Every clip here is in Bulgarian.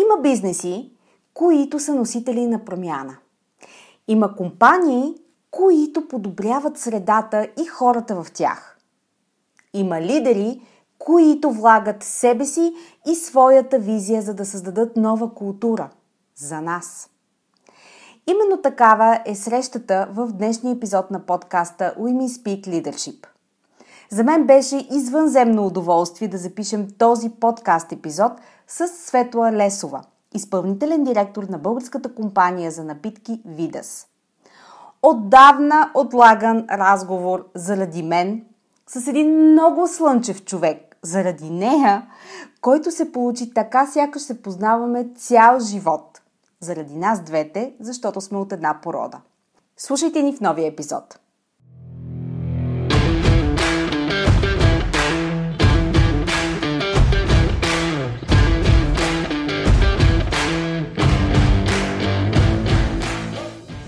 Има бизнеси, които са носители на промяна. Има компании, които подобряват средата и хората в тях. Има лидери, които влагат себе си и своята визия, за да създадат нова култура за нас. Именно такава е срещата в днешния епизод на подкаста Women Speak Leadership. За мен беше извънземно удоволствие да запишем този подкаст епизод с Светла Лесова, изпълнителен директор на българската компания за напитки Видас. Отдавна отлаган разговор заради мен с един много слънчев човек, заради нея, който се получи така сякаш се познаваме цял живот. Заради нас двете, защото сме от една порода. Слушайте ни в новия епизод.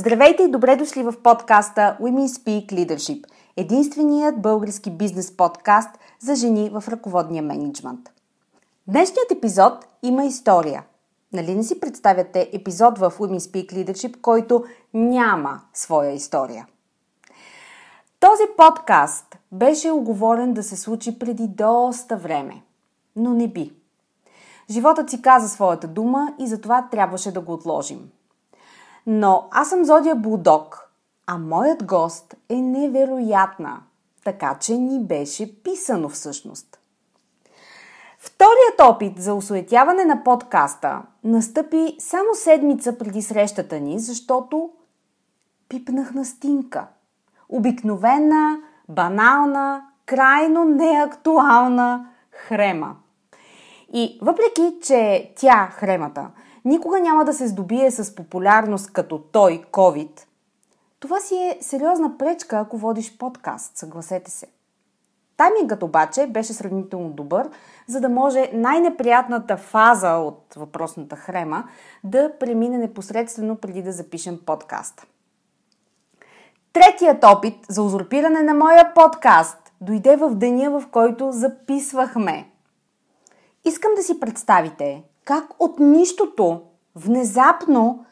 Здравейте и добре дошли в подкаста Women Speak Leadership, единственият български бизнес подкаст за жени в ръководния менеджмент. Днешният епизод има история. Нали не си представяте епизод в Women Speak Leadership, който няма своя история? Този подкаст беше оговорен да се случи преди доста време, но не би. Животът си каза своята дума и затова трябваше да го отложим – но аз съм Зодия Булдог, а моят гост е невероятна, така че ни беше писано всъщност. Вторият опит за осуетяване на подкаста настъпи само седмица преди срещата ни, защото пипнах на стинка. Обикновена, банална, крайно неактуална хрема. И въпреки, че тя, хремата, никога няма да се здобие с популярност като той, COVID, това си е сериозна пречка, ако водиш подкаст, съгласете се. Таймингът обаче беше сравнително добър, за да може най-неприятната фаза от въпросната хрема да премине непосредствено преди да запишем подкаст. Третият опит за узурпиране на моя подкаст дойде в деня, в който записвахме. Искам да си представите как от нищото, внезапно,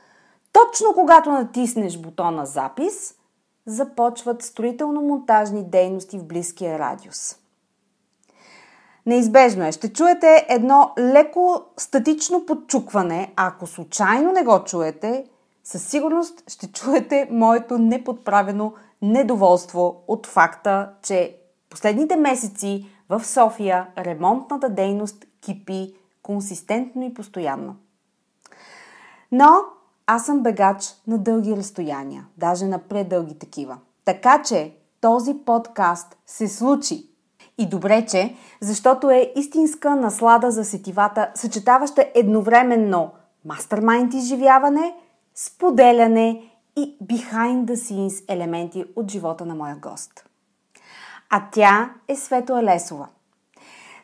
точно когато натиснеш бутона запис, започват строително-монтажни дейности в близкия радиус. Неизбежно е. Ще чуете едно леко статично подчукване. Ако случайно не го чуете, със сигурност ще чуете моето неподправено недоволство от факта, че последните месеци в София ремонтната дейност кипи консистентно и постоянно. Но аз съм бегач на дълги разстояния, даже на предълги такива. Така че този подкаст се случи. И добре, че, защото е истинска наслада за сетивата, съчетаваща едновременно мастермайнд изживяване, споделяне и behind the scenes елементи от живота на моя гост. А тя е Свето Лесова –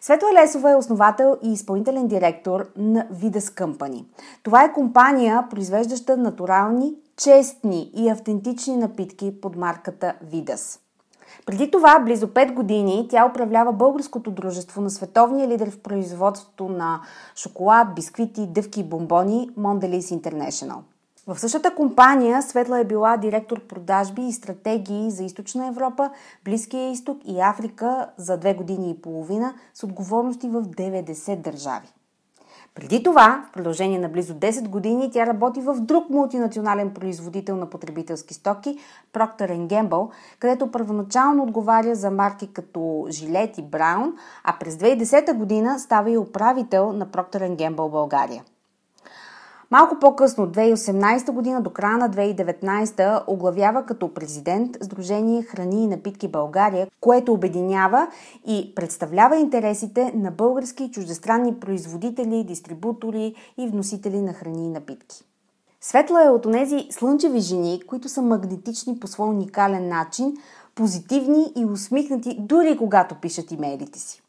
Светла Лесова е основател и изпълнителен директор на Vidas Company. Това е компания, произвеждаща натурални, честни и автентични напитки под марката Vidas. Преди това, близо 5 години, тя управлява българското дружество на световния лидер в производството на шоколад, бисквити, дъвки и бомбони Mondelez International. В същата компания Светла е била директор продажби и стратегии за Източна Европа, Близкия изток и Африка за две години и половина с отговорности в 90 държави. Преди това, в продължение на близо 10 години, тя работи в друг мултинационален производител на потребителски стоки, Procter Gamble, където първоначално отговаря за марки като Жилет и Браун, а през 2010 година става и управител на Procter Gamble България. Малко по-късно, 2018 година до края на 2019 оглавява като президент Сдружение Храни и напитки България, което обединява и представлява интересите на български и чуждестранни производители, дистрибутори и вносители на храни и напитки. Светла е от тези слънчеви жени, които са магнетични по свой уникален начин, позитивни и усмихнати, дори когато пишат имейлите си.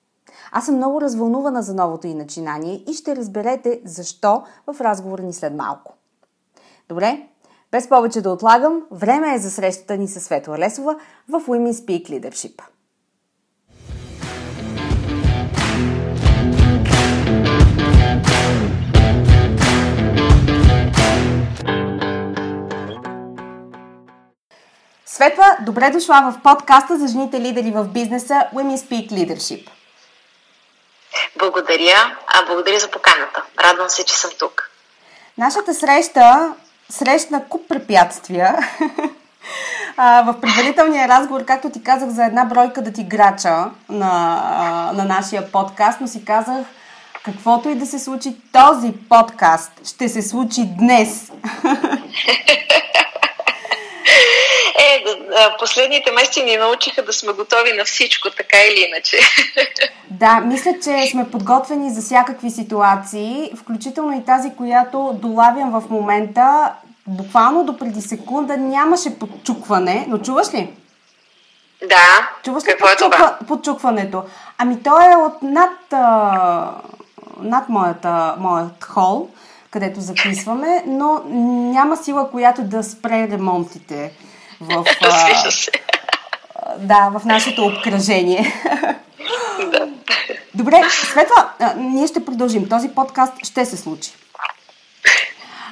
Аз съм много развълнувана за новото и начинание и ще разберете защо в разговора ни след малко. Добре, без повече да отлагам, време е за срещата ни с Светла Лесова в Women Speak Leadership. Светла, добре дошла в подкаста за жените лидери в бизнеса Women Speak Leadership. Благодаря. А, благодаря за поканата. Радвам се, че съм тук. Нашата среща срещна куп препятствия. в предварителния разговор, както ти казах, за една бройка да ти грача на, на нашия подкаст, но си казах, каквото и да се случи, този подкаст ще се случи днес. Е, последните месеци ни научиха да сме готови на всичко, така или иначе. Да, мисля, че сме подготвени за всякакви ситуации, включително и тази, която долавям в момента. Буквално до преди секунда нямаше подчукване, но чуваш ли? Да. Чуваш ли Какво подчуква, е това? подчукването? Ами то е от над, а, над моята, моят хол, където записваме, но няма сила, която да спре ремонтите в, а, да, в нашето обкръжение. Да. Добре, Светла, а, ние ще продължим. Този подкаст ще се случи.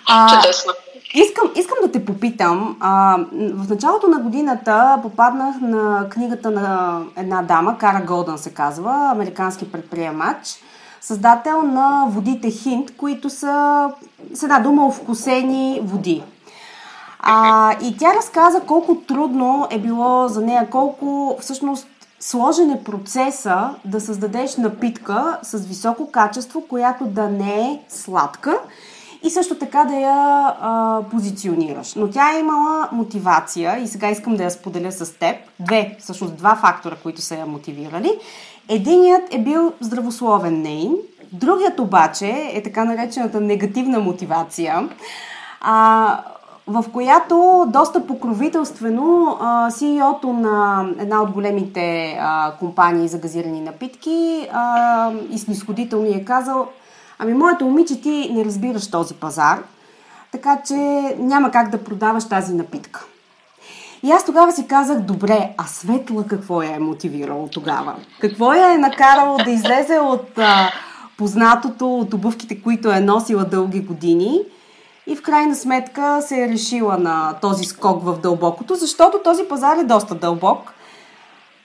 А, Чудесно. Искам, искам да те попитам. А, в началото на годината попаднах на книгата на една дама, Кара Голдън се казва, американски предприемач, създател на водите Хинт, които са с една дума овкусени води. А, и тя разказа колко трудно е било за нея, колко всъщност сложен е процеса да създадеш напитка с високо качество, която да не е сладка и също така да я а, позиционираш. Но тя е имала мотивация и сега искам да я споделя с теб. Две, всъщност два фактора, които са я мотивирали. Единият е бил здравословен нейн, другият обаче е така наречената негативна мотивация. А, в която доста покровителствено CEO-то на една от големите компании за газирани напитки и снисходително е казал Ами, моето момиче, ти не разбираш този пазар, така че няма как да продаваш тази напитка. И аз тогава си казах, добре, а Светла какво я е мотивирало тогава? Какво я е накарало да излезе от а, познатото, от обувките, които е носила дълги години – и в крайна сметка се е решила на този скок в дълбокото, защото този пазар е доста дълбок.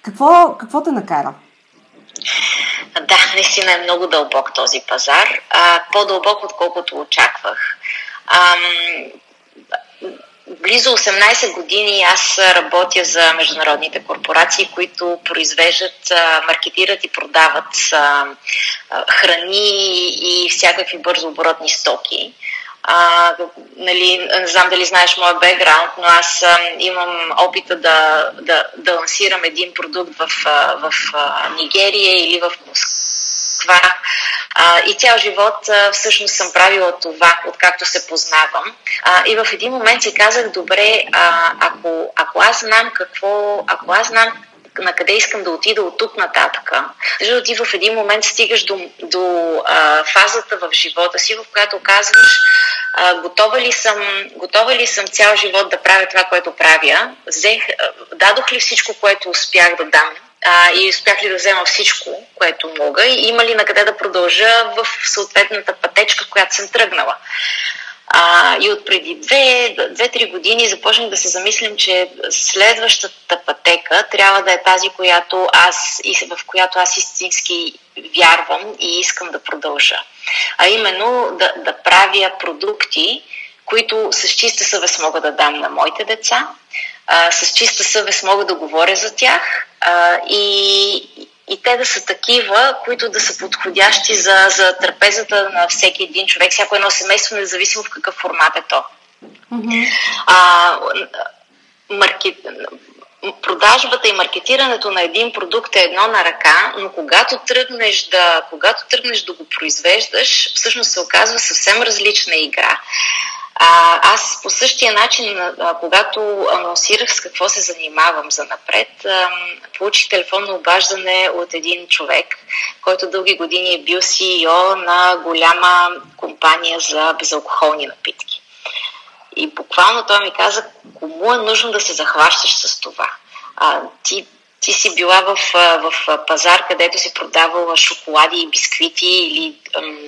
Какво, какво те накара? Да, наистина е много дълбок този пазар. А, по-дълбок, отколкото очаквах. Ам, близо 18 години аз работя за международните корпорации, които произвеждат, маркетират и продават храни и всякакви бързооборотни стоки. А, нали, не знам дали знаеш моя бекграунд, но аз а, имам опита да, да, да лансирам един продукт в, в, в Нигерия или в Москва. А, и цял живот а, всъщност съм правила това, откакто се познавам. А, и в един момент си казах, добре, а, ако, ако аз знам какво, ако аз знам на къде искам да отида от тук нататък. Защото ти в един момент стигаш до, до а, фазата в живота си, в която казваш а, готова, ли съм, готова ли съм цял живот да правя това, което правя, Взех, дадох ли всичко, което успях да дам а, и успях ли да взема всичко, което мога и има ли на къде да продължа в съответната пътечка, която съм тръгнала. А, и от преди две, две-три години започнах да се замислям, че следващата пътека трябва да е тази, която аз, в която аз истински вярвам и искам да продължа. А именно да, да правя продукти, които с чиста съвест мога да дам на моите деца, а, с чиста съвест мога да говоря за тях а, и, и те да са такива, които да са подходящи за, за трапезата на всеки един човек, всяко едно семейство, независимо в какъв формат е то. Mm-hmm. А, маркет... Продажбата и маркетирането на един продукт е едно на ръка, но когато тръгнеш да, когато тръгнеш да го произвеждаш, всъщност се оказва съвсем различна игра. А, аз по същия начин, когато анонсирах с какво се занимавам за напред, получих телефонно обаждане от един човек, който дълги години е бил CEO на голяма компания за безалкохолни напитки. И буквално той ми каза, кому е нужно да се захващаш с това? А, ти ти си била в, в пазар, където си продавала шоколади и бисквити или ам,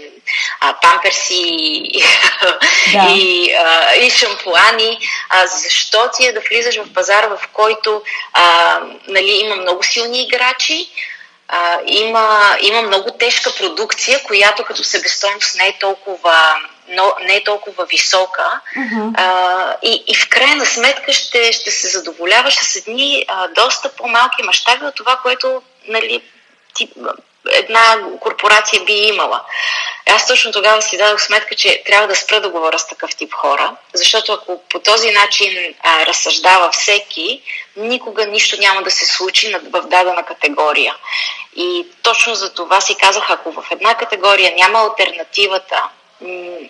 а, памперси и, да. и, а, и шампуани. А, защо ти е да влизаш в пазар, в който а, нали, има много силни играчи, а, има, има много тежка продукция, която като себестойност не е толкова, но, не е толкова висока uh-huh. а, и, и в крайна сметка ще, ще се задоволяваш с едни а, доста по-малки мащаби от това, което нали, ти, една корпорация би имала. Аз точно тогава си дадох сметка, че трябва да спра да говоря с такъв тип хора, защото ако по този начин а, разсъждава всеки, никога нищо няма да се случи в дадена категория. И точно за това си казах, ако в една категория няма альтернативата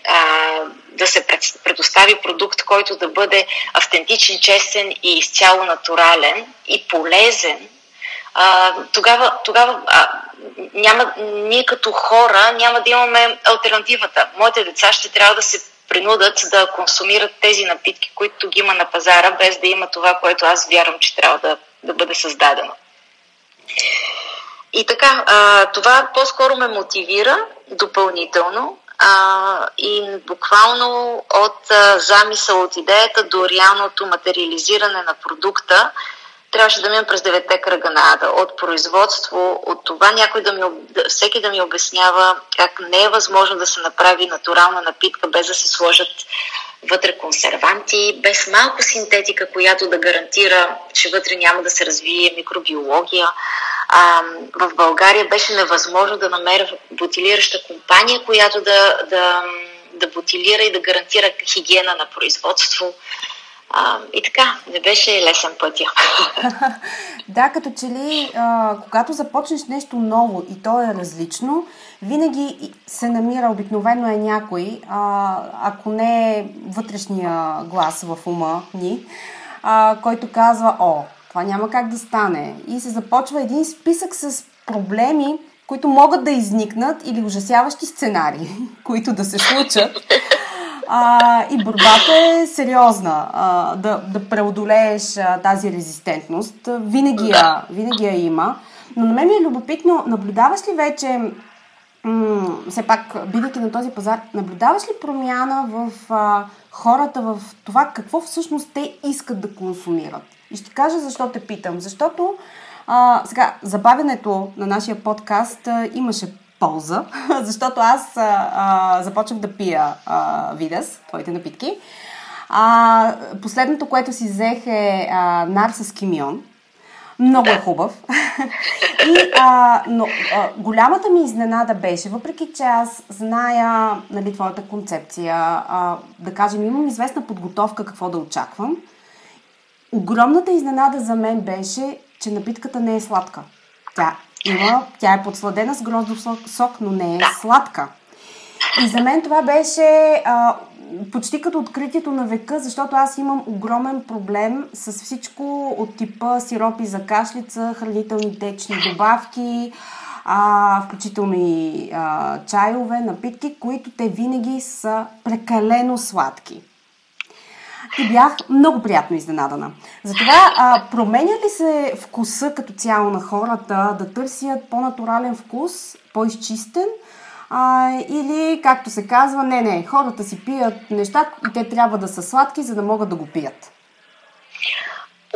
а, да се предостави продукт, който да бъде автентичен, честен и изцяло натурален и полезен, а, тогава, тогава а, няма, ние като хора няма да имаме альтернативата. Моите деца ще трябва да се принудат да консумират тези напитки, които ги има на пазара, без да има това, което аз вярвам, че трябва да, да бъде създадено. И така, а, това по-скоро ме мотивира допълнително а, и буквално от а, замисъл, от идеята до реалното материализиране на продукта, трябваше да минем през девете кръга. От производство, от това някой да ми, всеки да ми обяснява как не е възможно да се направи натурална напитка без да се сложат вътре консерванти, без малко синтетика, която да гарантира, че вътре няма да се развие микробиология. А, в България беше невъзможно да намеря бутилираща компания, която да, да, да бутилира и да гарантира хигиена на производство. А, и така, не беше лесен пътя. да, като че ли, а, когато започнеш нещо ново и то е различно, винаги се намира, обикновено е някой, а, ако не е вътрешния глас в ума ни, а, който казва, о, това няма как да стане. И се започва един списък с проблеми, които могат да изникнат или ужасяващи сценарии, които да се случат. А, и борбата е сериозна. А, да, да преодолееш а, тази резистентност. Винаги я, винаги я има. Но на мен ми е любопитно, наблюдаваш ли вече, м- все пак, бидейки на този пазар, наблюдаваш ли промяна в а, хората, в това какво всъщност те искат да консумират? И ще кажа защо те питам. Защото а, сега, забавянето на нашия подкаст а, имаше полза, защото аз а, а, започнах да пия а, Видес, твоите напитки. А, последното, което си взех е а, нар с кимион. Много е хубав. И, а, но а, голямата ми изненада беше, въпреки че аз зная нали, твоята концепция, а, да кажем, имам известна подготовка какво да очаквам, огромната изненада за мен беше, че напитката не е сладка. Тя има, тя е подсладена с гроздов сок, сок, но не е сладка. И за мен това беше а, почти като откритието на века, защото аз имам огромен проблем с всичко от типа сиропи за кашлица, хранителни течни добавки, а, включително и а, чайове, напитки, които те винаги са прекалено сладки. И бях много приятно изненадана. Затова а, променя ли се вкуса като цяло на хората да търсят по-натурален вкус, по-изчистен? А, или, както се казва, не, не, хората си пият неща и те трябва да са сладки, за да могат да го пият.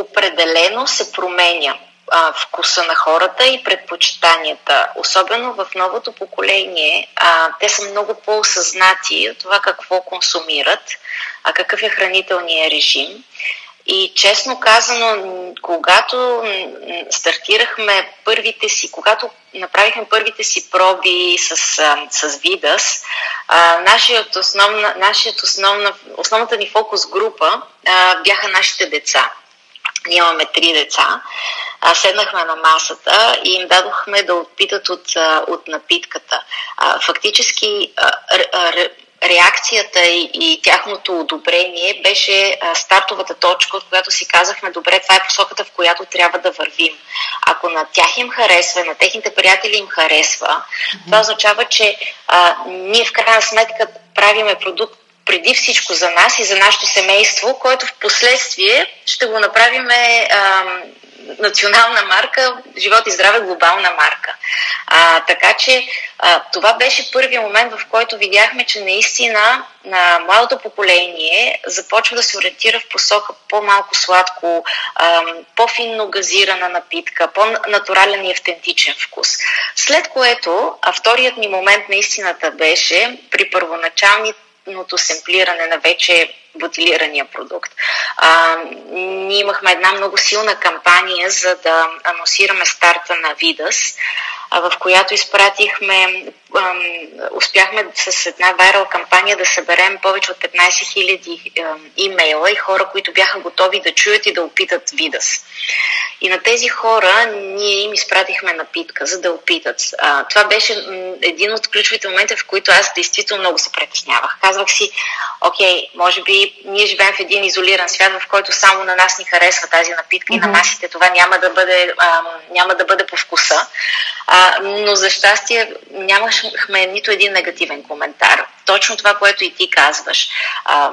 Определено се променя а, вкуса на хората и предпочитанията. Особено в новото поколение, а, те са много по-осъзнати от това какво консумират, а какъв е хранителният режим. И честно казано, когато стартирахме първите си, когато направихме първите си проби с, с Видас, нашият основна, нашият основна, основната ни фокус група бяха нашите деца. Имаме три деца. А, седнахме на масата и им дадохме да отпитат от, от напитката. А, фактически а, р, реакцията и, и тяхното одобрение беше а, стартовата точка, от която си казахме, добре, това е посоката, в която трябва да вървим. Ако на тях им харесва, на техните приятели им харесва, това означава, че а, ние в крайна сметка правиме продукт преди всичко за нас и за нашето семейство, който в последствие ще го направим национална марка, живот и здраве глобална марка. А, така че а, това беше първият момент, в който видяхме, че наистина на младото поколение започва да се ориентира в посока по-малко сладко, а, по-финно газирана напитка, по-натурален и автентичен вкус. След което, а вторият ни момент на истината беше при първоначалните ното семплиране на вече бутилирания продукт. А, ние имахме една много силна кампания, за да анонсираме старта на Видас, в която изпратихме, успяхме с една вайрал кампания да съберем повече от 15 000 имейла и хора, които бяха готови да чуят и да опитат Видас. И на тези хора ние им изпратихме напитка, за да опитат. това беше един от ключовите моменти, в които аз действително много се притеснявах. Казвах си, окей, може би ние живеем в един изолиран свят, в който само на нас ни харесва тази напитка mm-hmm. и на масите това няма да бъде, няма да бъде по вкуса. А, но за щастие нямахме нито един негативен коментар. Точно това, което и ти казваш. А,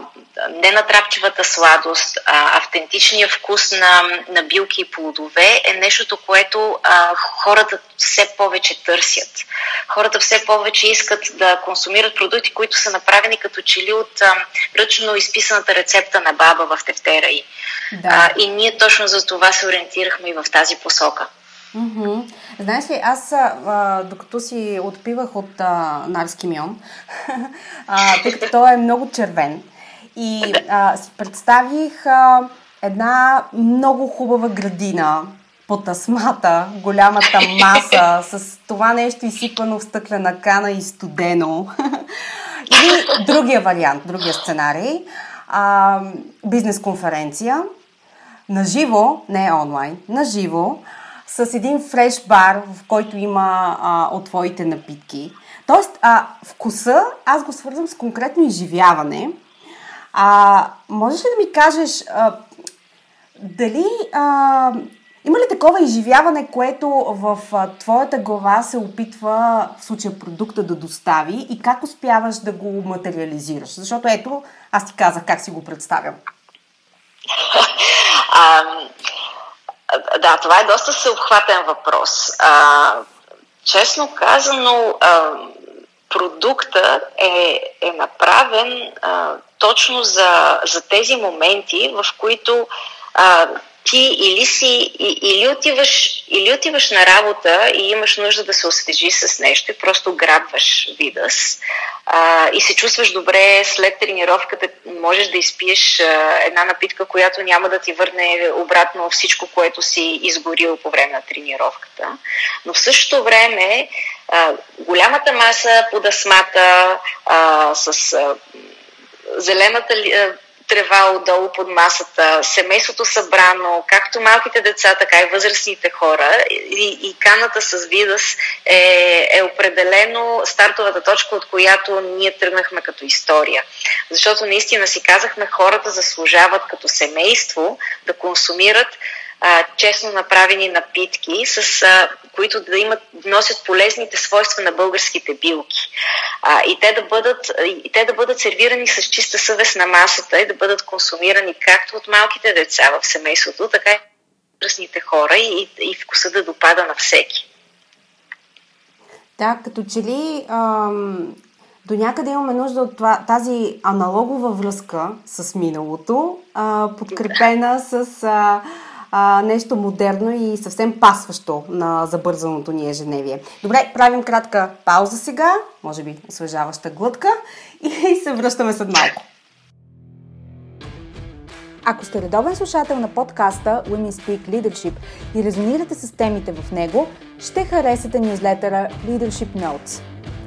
ненатрапчивата сладост, а, автентичният вкус на, на билки и плодове е нещото, което а, хората все повече търсят. Хората все повече искат да консумират продукти, които са направени като чили от а, ръчно изписаната рецепта на баба в тефтера й. Да. А, и ние точно за това се ориентирахме и в тази посока. Mm-hmm. Знаеш ли, аз а, докато си отпивах от а, нарски мион, а, тъй като той е много червен, и а, си представих а, една много хубава градина по тасмата, голямата маса, с това нещо изсипано в стъклена кана и студено. Или другия вариант, другия сценарий, а, бизнес конференция, на живо, не онлайн, на живо, с един фреш бар, в който има а, от твоите напитки. Тоест, а, вкуса аз го свързвам с конкретно изживяване. А, можеш ли да ми кажеш а, дали а, има ли такова изживяване, което в а, твоята глава се опитва в случая продукта да достави и как успяваш да го материализираш? Защото ето, аз ти казах как си го представям. Да, това е доста съобхватен въпрос. А, честно казано, а, продукта е, е направен а, точно за, за тези моменти, в които а, ти или си, или отиваш, или отиваш на работа и имаш нужда да се освежи с нещо и просто грабваш видас а, и се чувстваш добре след тренировката, можеш да изпиеш а, една напитка, която няма да ти върне обратно всичко, което си изгорил по време на тренировката. Но в същото време а, голямата маса под асмата а, с а, зелената трева отдолу под масата, семейството събрано, както малките деца, така и възрастните хора. И, и каната с Видас е, е определено стартовата точка, от която ние тръгнахме като история. Защото наистина си казахме, хората заслужават като семейство да консумират а, честно направени напитки, с, а, които да имат, носят полезните свойства на българските билки. А, и, те да бъдат, и те да бъдат сервирани с чиста съвест на масата и да бъдат консумирани както от малките деца в семейството, така и от възрастните хора и, и вкуса да допада на всеки. Да, като че ли ам, до някъде имаме нужда от това, тази аналогова връзка с миналото, а, подкрепена с а, а, нещо модерно и съвсем пасващо на забързаното ни ежедневие. Добре, правим кратка пауза сега, може би освежаваща глътка и се връщаме след малко. Ако сте редовен слушател на подкаста Women Speak Leadership и резонирате с темите в него, ще харесате нюзлетъра Leadership Notes.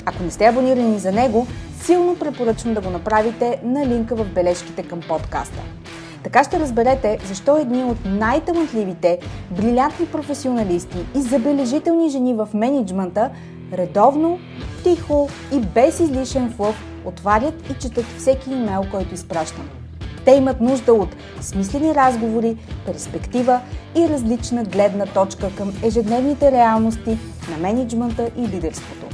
Ако не сте абонирани за него, силно препоръчвам да го направите на линка в бележките към подкаста. Така ще разберете защо едни от най-талантливите, брилянтни професионалисти и забележителни жени в менеджмента редовно, тихо и без излишен флъв отварят и четат всеки имейл, който изпращам. Те имат нужда от смислени разговори, перспектива и различна гледна точка към ежедневните реалности на менеджмента и лидерството.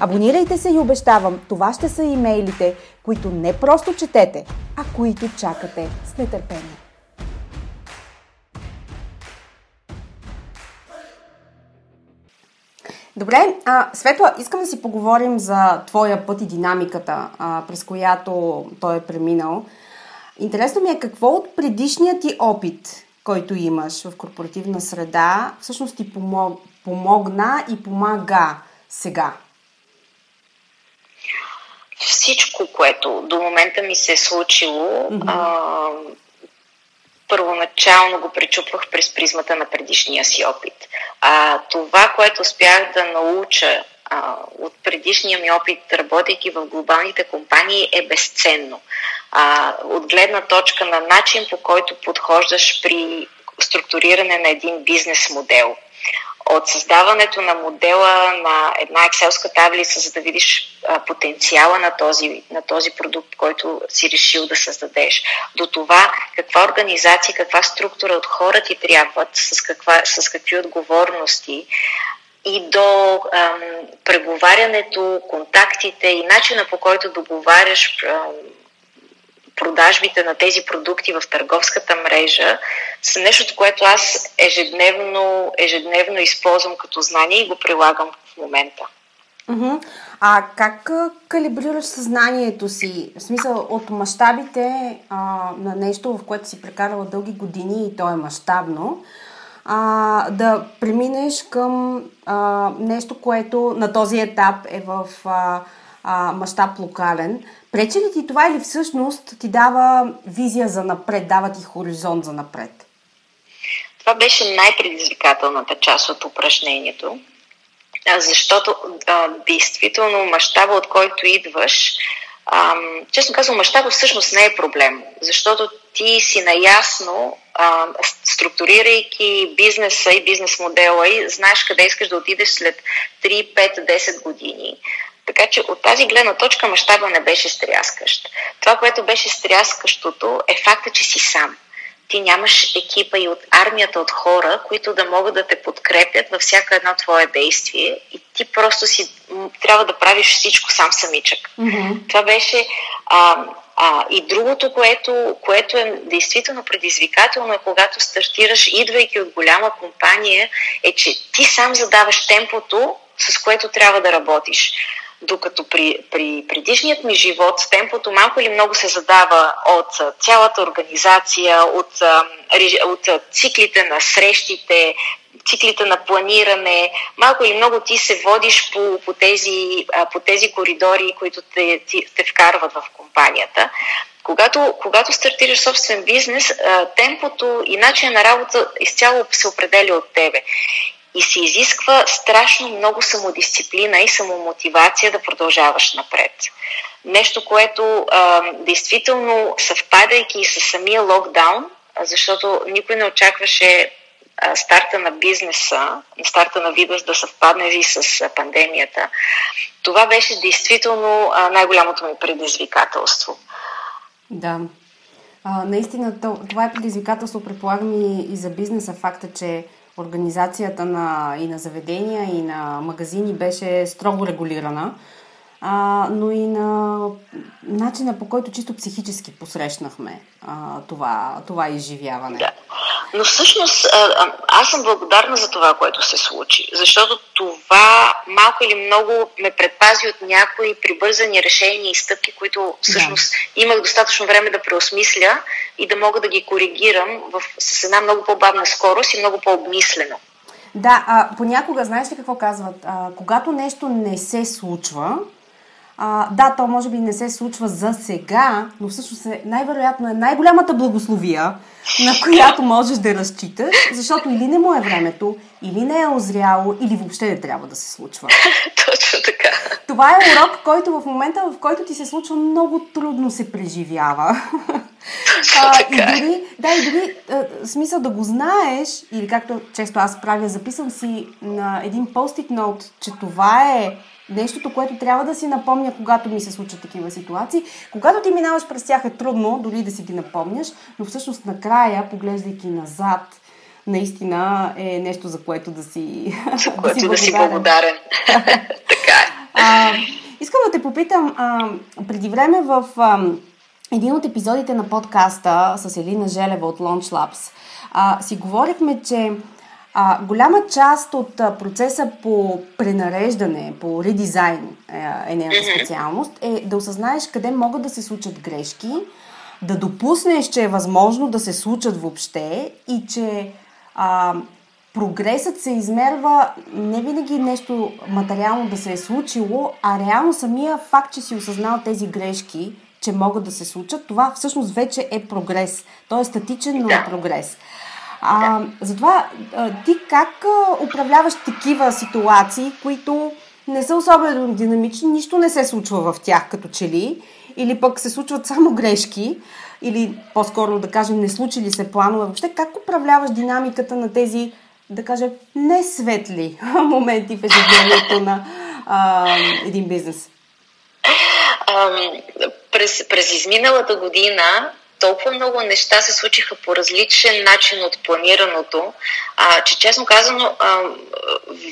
Абонирайте се и обещавам, това ще са имейлите, които не просто четете, а които чакате с нетърпение. Добре, а, Светла, искам да си поговорим за твоя път и динамиката, а, през която той е преминал. Интересно ми е какво от предишния ти опит, който имаш в корпоративна среда, всъщност ти помог, помогна и помага сега всичко, което до момента ми се е случило, mm-hmm. а, първоначално го пречупвах през призмата на предишния си опит. А, това, което успях да науча а, от предишния ми опит, работейки в глобалните компании, е безценно. А, от гледна точка на начин, по който подхождаш при структуриране на един бизнес модел – от създаването на модела на една екселска таблица, за да видиш потенциала на този, на този продукт, който си решил да създадеш, до това каква организация, каква структура от хора ти трябват, с, каква, с какви отговорности и до ам, преговарянето, контактите и начина по който договаряш ам, продажбите на тези продукти в търговската мрежа са нещо, което аз ежедневно, ежедневно използвам като знание и го прилагам в момента. А как калибрираш съзнанието си? В смисъл от мащабите на нещо, в което си прекарала дълги години и то е мащабно, а, да преминеш към а, нещо, което на този етап е в а, а, мащаб локален. Пречи ли ти това или всъщност ти дава визия за напред, дава ти хоризонт за напред? Това беше най-предизвикателната част от упражнението, защото а, действително мащаба, от който идваш, а, честно казвам, мащаба всъщност не е проблем, защото ти си наясно, а, структурирайки бизнеса и бизнес модела и знаеш къде искаш да отидеш след 3, 5, 10 години. Така че от тази гледна точка мащаба не беше стряскащ. Това, което беше стряскащото е факта, че си сам. Ти нямаш екипа и от армията от хора, които да могат да те подкрепят във всяка едно твое действие и ти просто си трябва да правиш всичко сам самичък. Mm-hmm. Това беше а, а, и другото, което, което е действително предизвикателно е когато стартираш, идвайки от голяма компания, е, че ти сам задаваш темпото, с което трябва да работиш. Докато при, при предишният ми живот темпото малко или много се задава от цялата организация, от, от циклите на срещите, циклите на планиране, малко или много ти се водиш по, по, тези, по тези коридори, които те, те, те вкарват в компанията. Когато, когато стартираш собствен бизнес, темпото и начин на работа изцяло се определя от тебе. И се изисква страшно много самодисциплина и самомотивация да продължаваш напред. Нещо, което а, действително съвпадайки с самия локдаун, защото никой не очакваше а, старта на бизнеса, старта на вида да съвпадне и с а, пандемията. Това беше действително а, най-голямото ми предизвикателство. Да. А, наистина, това е предизвикателство, предполагам и, и за бизнеса, факта, че организацията на, и на заведения, и на магазини беше строго регулирана, а, но и на начина по който чисто психически посрещнахме а, това, това изживяване. Да. Но всъщност аз съм благодарна за това, което се случи, защото това малко или много ме предпази от някои прибързани решения и стъпки, които всъщност да. имах достатъчно време да преосмисля и да мога да ги коригирам в, с една много по-бавна скорост и много по-обмислено. Да, а, понякога, знаеш ли какво казват? А, когато нещо не се случва, а, да, то може би не се случва за сега, но всъщност е, най-вероятно е най-голямата благословия, на която можеш да разчиташ, защото или не му е времето, или не е озряло, или въобще не трябва да се случва. Точно така. Това е урок, който в момента, в който ти се случва, много трудно се преживява. а, и дори, да, и дори а, смисъл да го знаеш, или както често аз правя, записвам си на един постит ноут, че това е нещото, което трябва да си напомня, когато ми се случат такива ситуации. Когато ти минаваш през тях е трудно, дори да си ги напомняш, но всъщност накрая, поглеждайки назад, наистина е нещо, за което да си, за да което да си благодарен. така е. А, искам да те попитам, а, преди време в а, един от епизодите на подкаста с Елина Желева от Launch Labs а, си говорихме, че а, голяма част от а, процеса по пренареждане, по редизайн е, е нейната специалност, е да осъзнаеш къде могат да се случат грешки, да допуснеш, че е възможно да се случат въобще и че а, прогресът се измерва не винаги нещо материално да се е случило, а реално самия факт, че си осъзнал тези грешки, че могат да се случат, това всъщност вече е прогрес. Той е статичен, но е прогрес. А, затова а, ти как а, управляваш такива ситуации, които не са особено динамични, нищо не се случва в тях като че ли, или пък се случват само грешки, или по-скоро да кажем не случили се планове. Въобще как управляваш динамиката на тези, да кажем, не светли моменти в ежедневието на а, един бизнес? През, през изминалата година толкова много неща се случиха по различен начин от планираното, а, че честно казано а,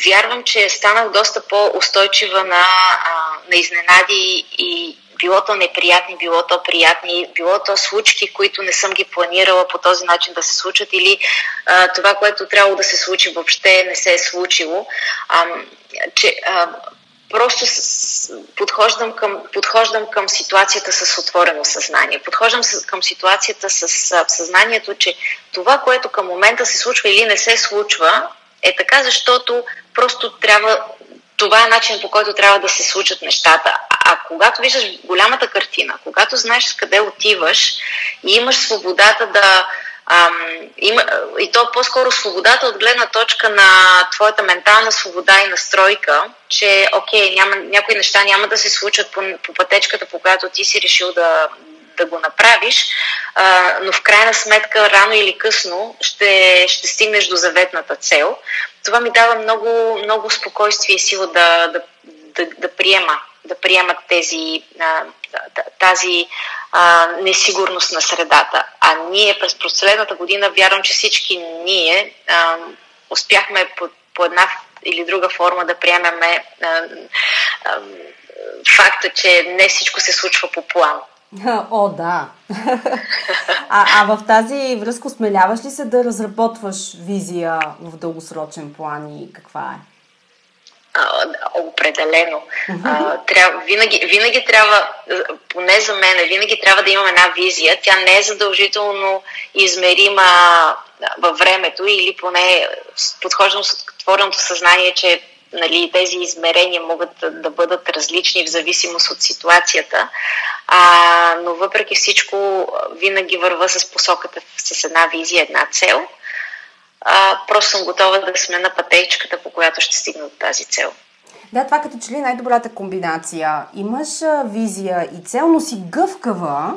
вярвам, че станах доста по-устойчива на, а, на изненади и било то неприятни, било то приятни, било то случки, които не съм ги планирала по този начин да се случат или а, това, което трябвало да се случи въобще не се е случило. А, че а, просто с, подхождам, към, подхождам към ситуацията с отворено съзнание. Подхождам с, към ситуацията с с съзнанието, че това, което към момента се случва или не се случва, е така, защото просто трябва. Това е начин по който трябва да се случат нещата. А когато виждаш голямата картина, когато знаеш къде отиваш и имаш свободата да, Ам, има, и то по-скоро свободата от гледна точка на твоята ментална свобода и настройка, че окей, няма, някои неща няма да се случат по, по пътечката, по която ти си решил да, да го направиш, а, но в крайна сметка, рано или късно, ще, ще стигнеш до заветната цел. Това ми дава много, много спокойствие и сила да, да, да, да приема да приемат тези, тази а, несигурност на средата. А ние през последната година, вярвам, че всички ние а, успяхме по, по една или друга форма да приемеме а, а, факта, че не всичко се случва по план. О, да. а, а в тази връзка смеляваш ли се да разработваш визия в дългосрочен план и каква е? А, определено. А, трябва, винаги, винаги трябва, поне за мен, винаги трябва да имам една визия. Тя не е задължително измерима във времето или поне подхождам с отвореното съзнание, че нали, тези измерения могат да бъдат различни в зависимост от ситуацията, а, но въпреки всичко винаги върва с посоката с една визия, една цел. А, просто съм готова да сме на пътечката, по която ще стигна до тази цел. Да, това като че ли най-добрата комбинация. Имаш а, визия и цел, но си гъвкава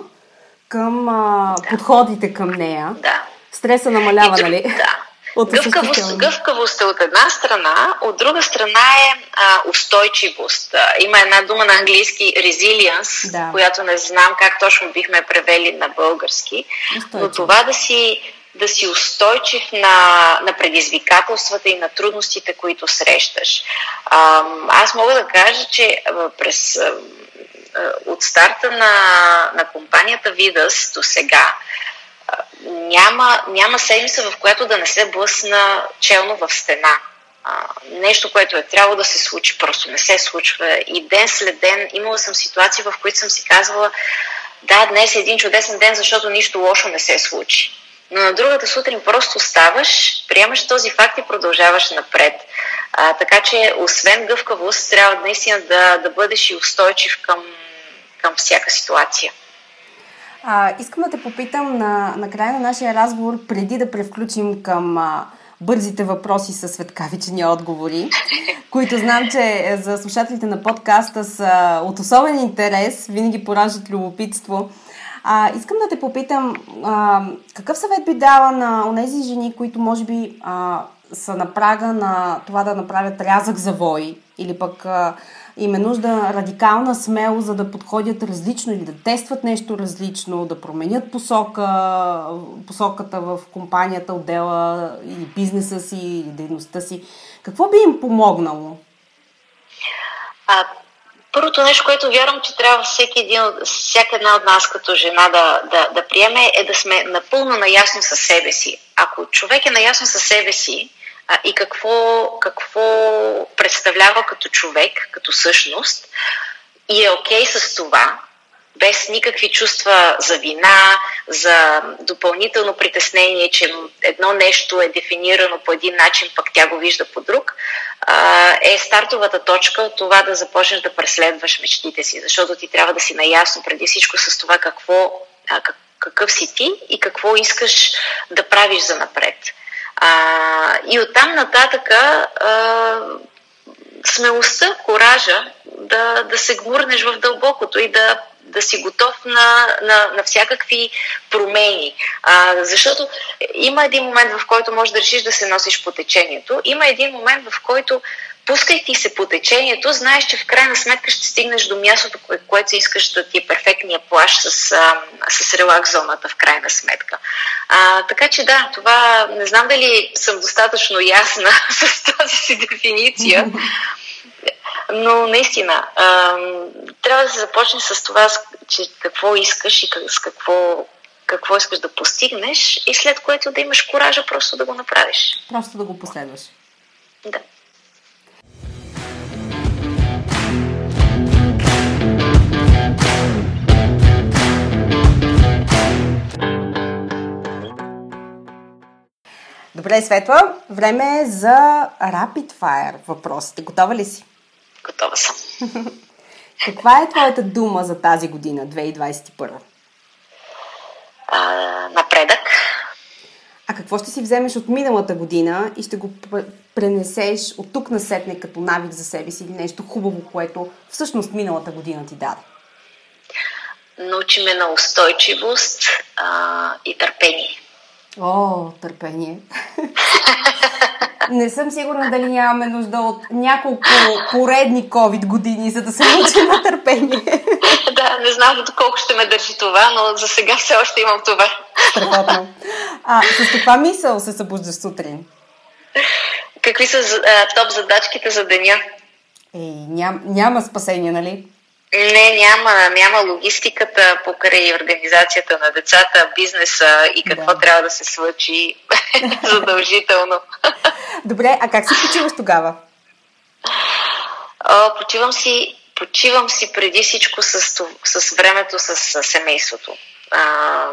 към а, да. подходите към нея. Да. Стреса намалява, и, нали? Да. Гъвкавост, гъвкавост е от една страна, от друга страна е а, устойчивост. А, има една дума на английски resilience, да. която не знам как точно бихме превели на български, но това да си, да си устойчив на, на предизвикателствата и на трудностите, които срещаш. Аз мога да кажа, че през от старта на, на компанията Видас до сега, няма, няма седмица, в която да не се блъсна челно в стена. Нещо, което е трябвало да се случи, просто не се случва. И ден след ден имала съм ситуации, в които съм си казвала, да, днес е един чудесен ден, защото нищо лошо не се случи. Но на другата сутрин просто ставаш, приемаш този факт и продължаваш напред. А, така че, освен гъвкавост, трябва наистина да, да бъдеш и устойчив към, към всяка ситуация. А, искам да те попитам на, на края на нашия разговор, преди да превключим към а, бързите въпроси с светкавични отговори, които знам, че за слушателите на подкаста са от особен интерес, винаги пораждат любопитство. А, искам да те попитам, а, какъв съвет би дала на тези жени, които може би а, са на прага на това да направят рязък завой или пък а, им е нужда радикална смелост, за да подходят различно или да тестват нещо различно, да променят посока, посоката в компанията, отдела или бизнеса си, или дейността си. Какво би им помогнало? А, първото нещо, което вярвам, че трябва всеки един, всяка една от нас като жена да, да, да приеме, е да сме напълно наясно със себе си. Ако човек е наясно със себе си, а, и какво, какво представлява като човек, като същност и е окей okay с това, без никакви чувства за вина, за допълнително притеснение, че едно нещо е дефинирано по един начин, пък тя го вижда по друг, е стартовата точка от това да започнеш да преследваш мечтите си, защото ти трябва да си наясно преди всичко с това какво, какъв си ти и какво искаш да правиш за напред. И оттам нататъка а, смелостта, коража да, да се гмурнеш в дълбокото и да, да си готов на, на, на всякакви промени. А, защото има един момент, в който можеш да решиш да се носиш по течението. Има един момент, в който пускайки се по течението, знаеш, че в крайна сметка ще стигнеш до мястото, кое, което искаш да ти е перфектния плаш с, а, с релакс зоната в крайна сметка. А, така че да, това не знам дали съм достатъчно ясна с тази си дефиниция, но наистина а, трябва да се започне с това, че какво искаш и с какво какво искаш да постигнеш и след което да имаш коража просто да го направиш. Просто да го последваш. Да. Добре, Светла, време е за Rapid Fire въпросите. Готова ли си? Готова съм. Каква е твоята дума за тази година, 2021? А, напредък. А какво ще си вземеш от миналата година и ще го пренесеш от тук насетне като навик за себе си или нещо хубаво, което всъщност миналата година ти даде? Научи ме на устойчивост а, и търпение. О, търпение. Не съм сигурна дали нямаме нужда от няколко поредни COVID години, за да се научим на търпение. да, не знам доколко ще ме държи това, но за сега все още имам това. Страхотно. А, с каква мисъл се събуждаш сутрин? Какви са а, топ задачките за деня? Ей, ням, няма спасение, нали? Не, няма, няма логистиката покрай организацията на децата, бизнеса и какво да. трябва да се случи задължително. Добре, а как се почиваш тогава? А, почивам си почивам си преди всичко с, с времето с, с семейството. А,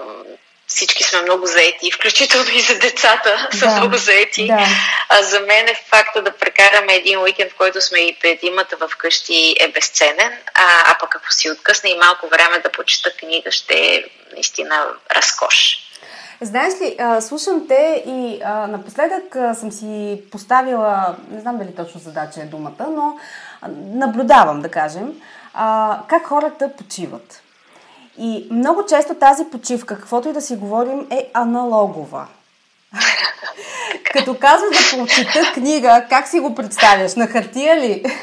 всички сме много заети, включително и за децата са да, много заети. Да. А за мен е факта да прекараме един уикенд, в който сме и петимата в къщи е безценен, а, а пък ако си откъсне и малко време да почита книга, ще е наистина разкош. Знаеш ли, слушам те и напоследък съм си поставила, не знам дали точно задача е думата, но наблюдавам, да кажем, как хората почиват. И много често тази почивка, каквото и да си говорим, е аналогова. Като казваш да прочита книга, как си го представяш? На хартия ли?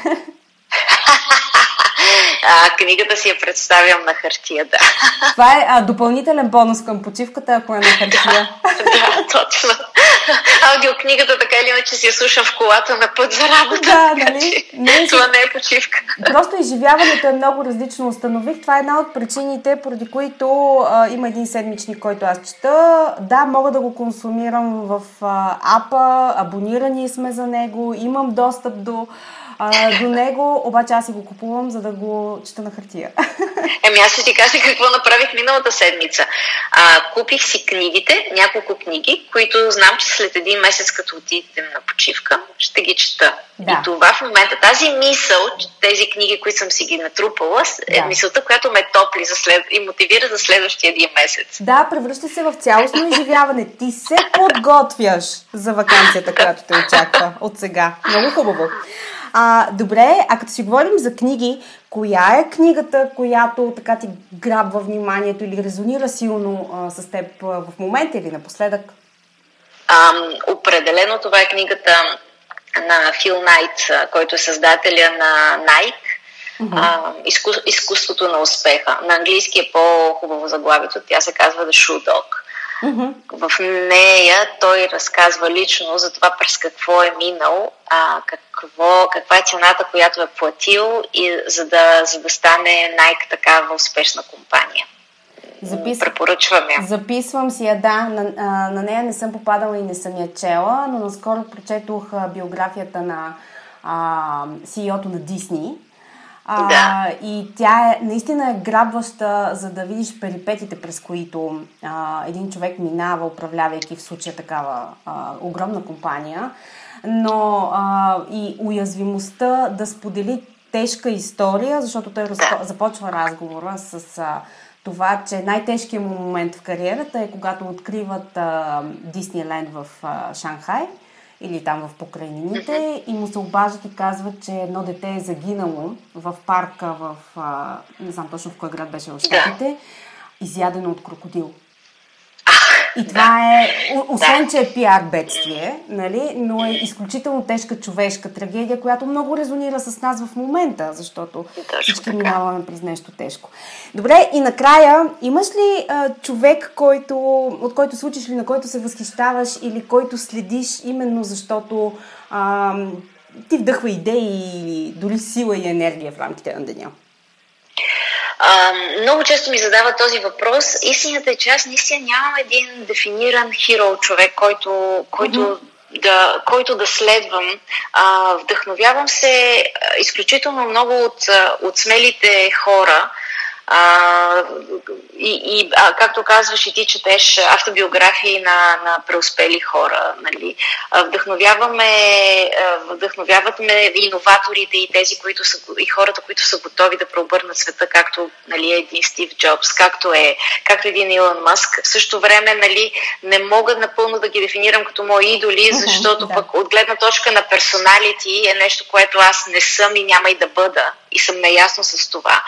А, книгата си я представям на хартия, да. Това е а, допълнителен бонус към почивката, ако е на хартия. да, точно. Аудиокнигата така или иначе си я слушам в колата на път за работа. Да, нали? Не, това не е почивка. Просто изживяването е много различно. Установих. Това е една от причините, поради които а, има един седмичник, който аз чета. Да, мога да го консумирам в а, апа, абонирани сме за него, имам достъп до а, до него, обаче аз си го купувам, за да го чета на хартия. Еми аз ще ти кажа какво направих миналата седмица. А, купих си книгите, няколко книги, които знам, че след един месец, като отидем на почивка, ще ги чета. Да. И това в момента, тази мисъл, тези книги, които съм си ги натрупала, е да. мисълта, която ме топли за след... и мотивира за следващия един месец. Да, превръща се в цялостно изживяване. Ти се подготвяш за вакансията, която те очаква от сега. Много хубаво. А, добре, а като си говорим за книги, коя е книгата, която така ти грабва вниманието или резонира силно а, с теб а, в момента или напоследък? А, определено това е книгата на Фил Найт, който е създателя на Nike. Uh-huh. А, изку, изкуството на успеха. На английски е по-хубаво заглавието. Тя се казва The Shoe Dog. Uh-huh. В нея той разказва лично за това през какво е минал, а, какво, каква е цената, която е платил и за да, за да стане Nike такава успешна компания. Запис... Препоръчвам я. Записвам си я, да. На, а, на нея не съм попадала и не съм я чела, но наскоро прочетох биографията на а, CEO-то на Дисни а, да. И тя е, наистина е грабваща, за да видиш перипетите, през които а, един човек минава, управлявайки в случая такава а, огромна компания, но а, и уязвимостта да сподели тежка история, защото той да. започва разговора с а, това, че най-тежкият му момент в кариерата е когато откриват а, Дисниленд в а, Шанхай или там в покрайнините и му се обаждат и казват, че едно дете е загинало в парка в, а, не знам точно в кой град беше в Штатите, изядено от крокодил. И това е, освен че е пиар бедствие, нали, но е изключително тежка човешка трагедия, която много резонира с нас в момента, защото всички минаваме през нещо тежко. Добре, и накрая, имаш ли а, човек, който, от който случиш ли, на който се възхищаваш или който следиш именно защото а, ти вдъхва идеи или дори сила и енергия в рамките на деня? А, много често ми задава този въпрос. Истината е, че аз наистина нямам един дефиниран хиро човек, който, който mm-hmm. да, който да следвам. А, вдъхновявам се изключително много от, от смелите хора, а, и, и а, както казваш и ти, четеш автобиографии на, на преуспели хора. Нали? Вдъхновяваме, вдъхновяват ме иноваторите и тези, които са, и хората, които са готови да преобърнат света, както нали, един Стив Джобс, както е, както един Илон Маск. В същото време нали, не мога напълно да ги дефинирам като мои идоли, защото да. пък от гледна точка на персоналити е нещо, което аз не съм и няма и да бъда. И съм наясно с това.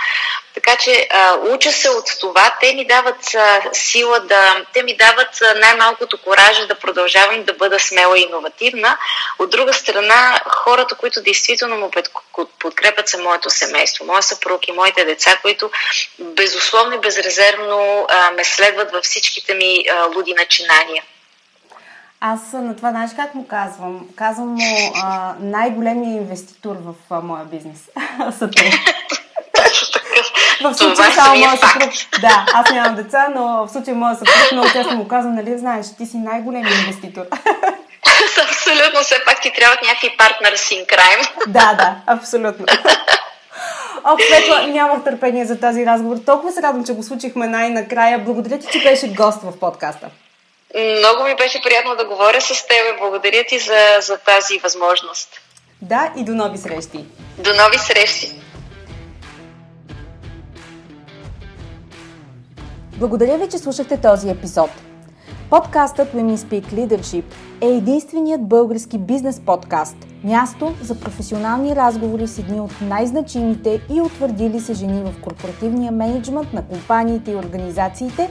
Така че а, уча се от това. Те ми дават а, сила да. Те ми дават а, най-малкото коража да продължавам да бъда смела и иновативна. От друга страна, хората, които действително му подкрепят са моето семейство, моя съпруг и моите деца, които безусловно и безрезервно а, ме следват във всичките ми а, луди начинания. Аз на това, знаеш как му казвам? Казвам му а, най-големия инвеститор в а, моя бизнес. Са те. В случая само моя съпруг. Да, аз нямам деца, но в случая моя съпруг много често му казвам, нали знаеш, ти си най-големият инвеститор. Абсолютно, все пак ти трябват някакви партнер син крайм. Да, да, абсолютно. О, Светла, нямах търпение за тази разговор. Толкова се радвам, че го случихме най-накрая. Благодаря ти, че беше гост в подкаста. Много ми беше приятно да говоря с теб. Благодаря ти за, за тази възможност. Да, и до нови срещи. До нови срещи. Благодаря ви, че слушахте този епизод. Подкастът Women Speak Leadership е единственият български бизнес подкаст. Място за професионални разговори с едни от най-значимите и утвърдили се жени в корпоративния менеджмент на компаниите и организациите,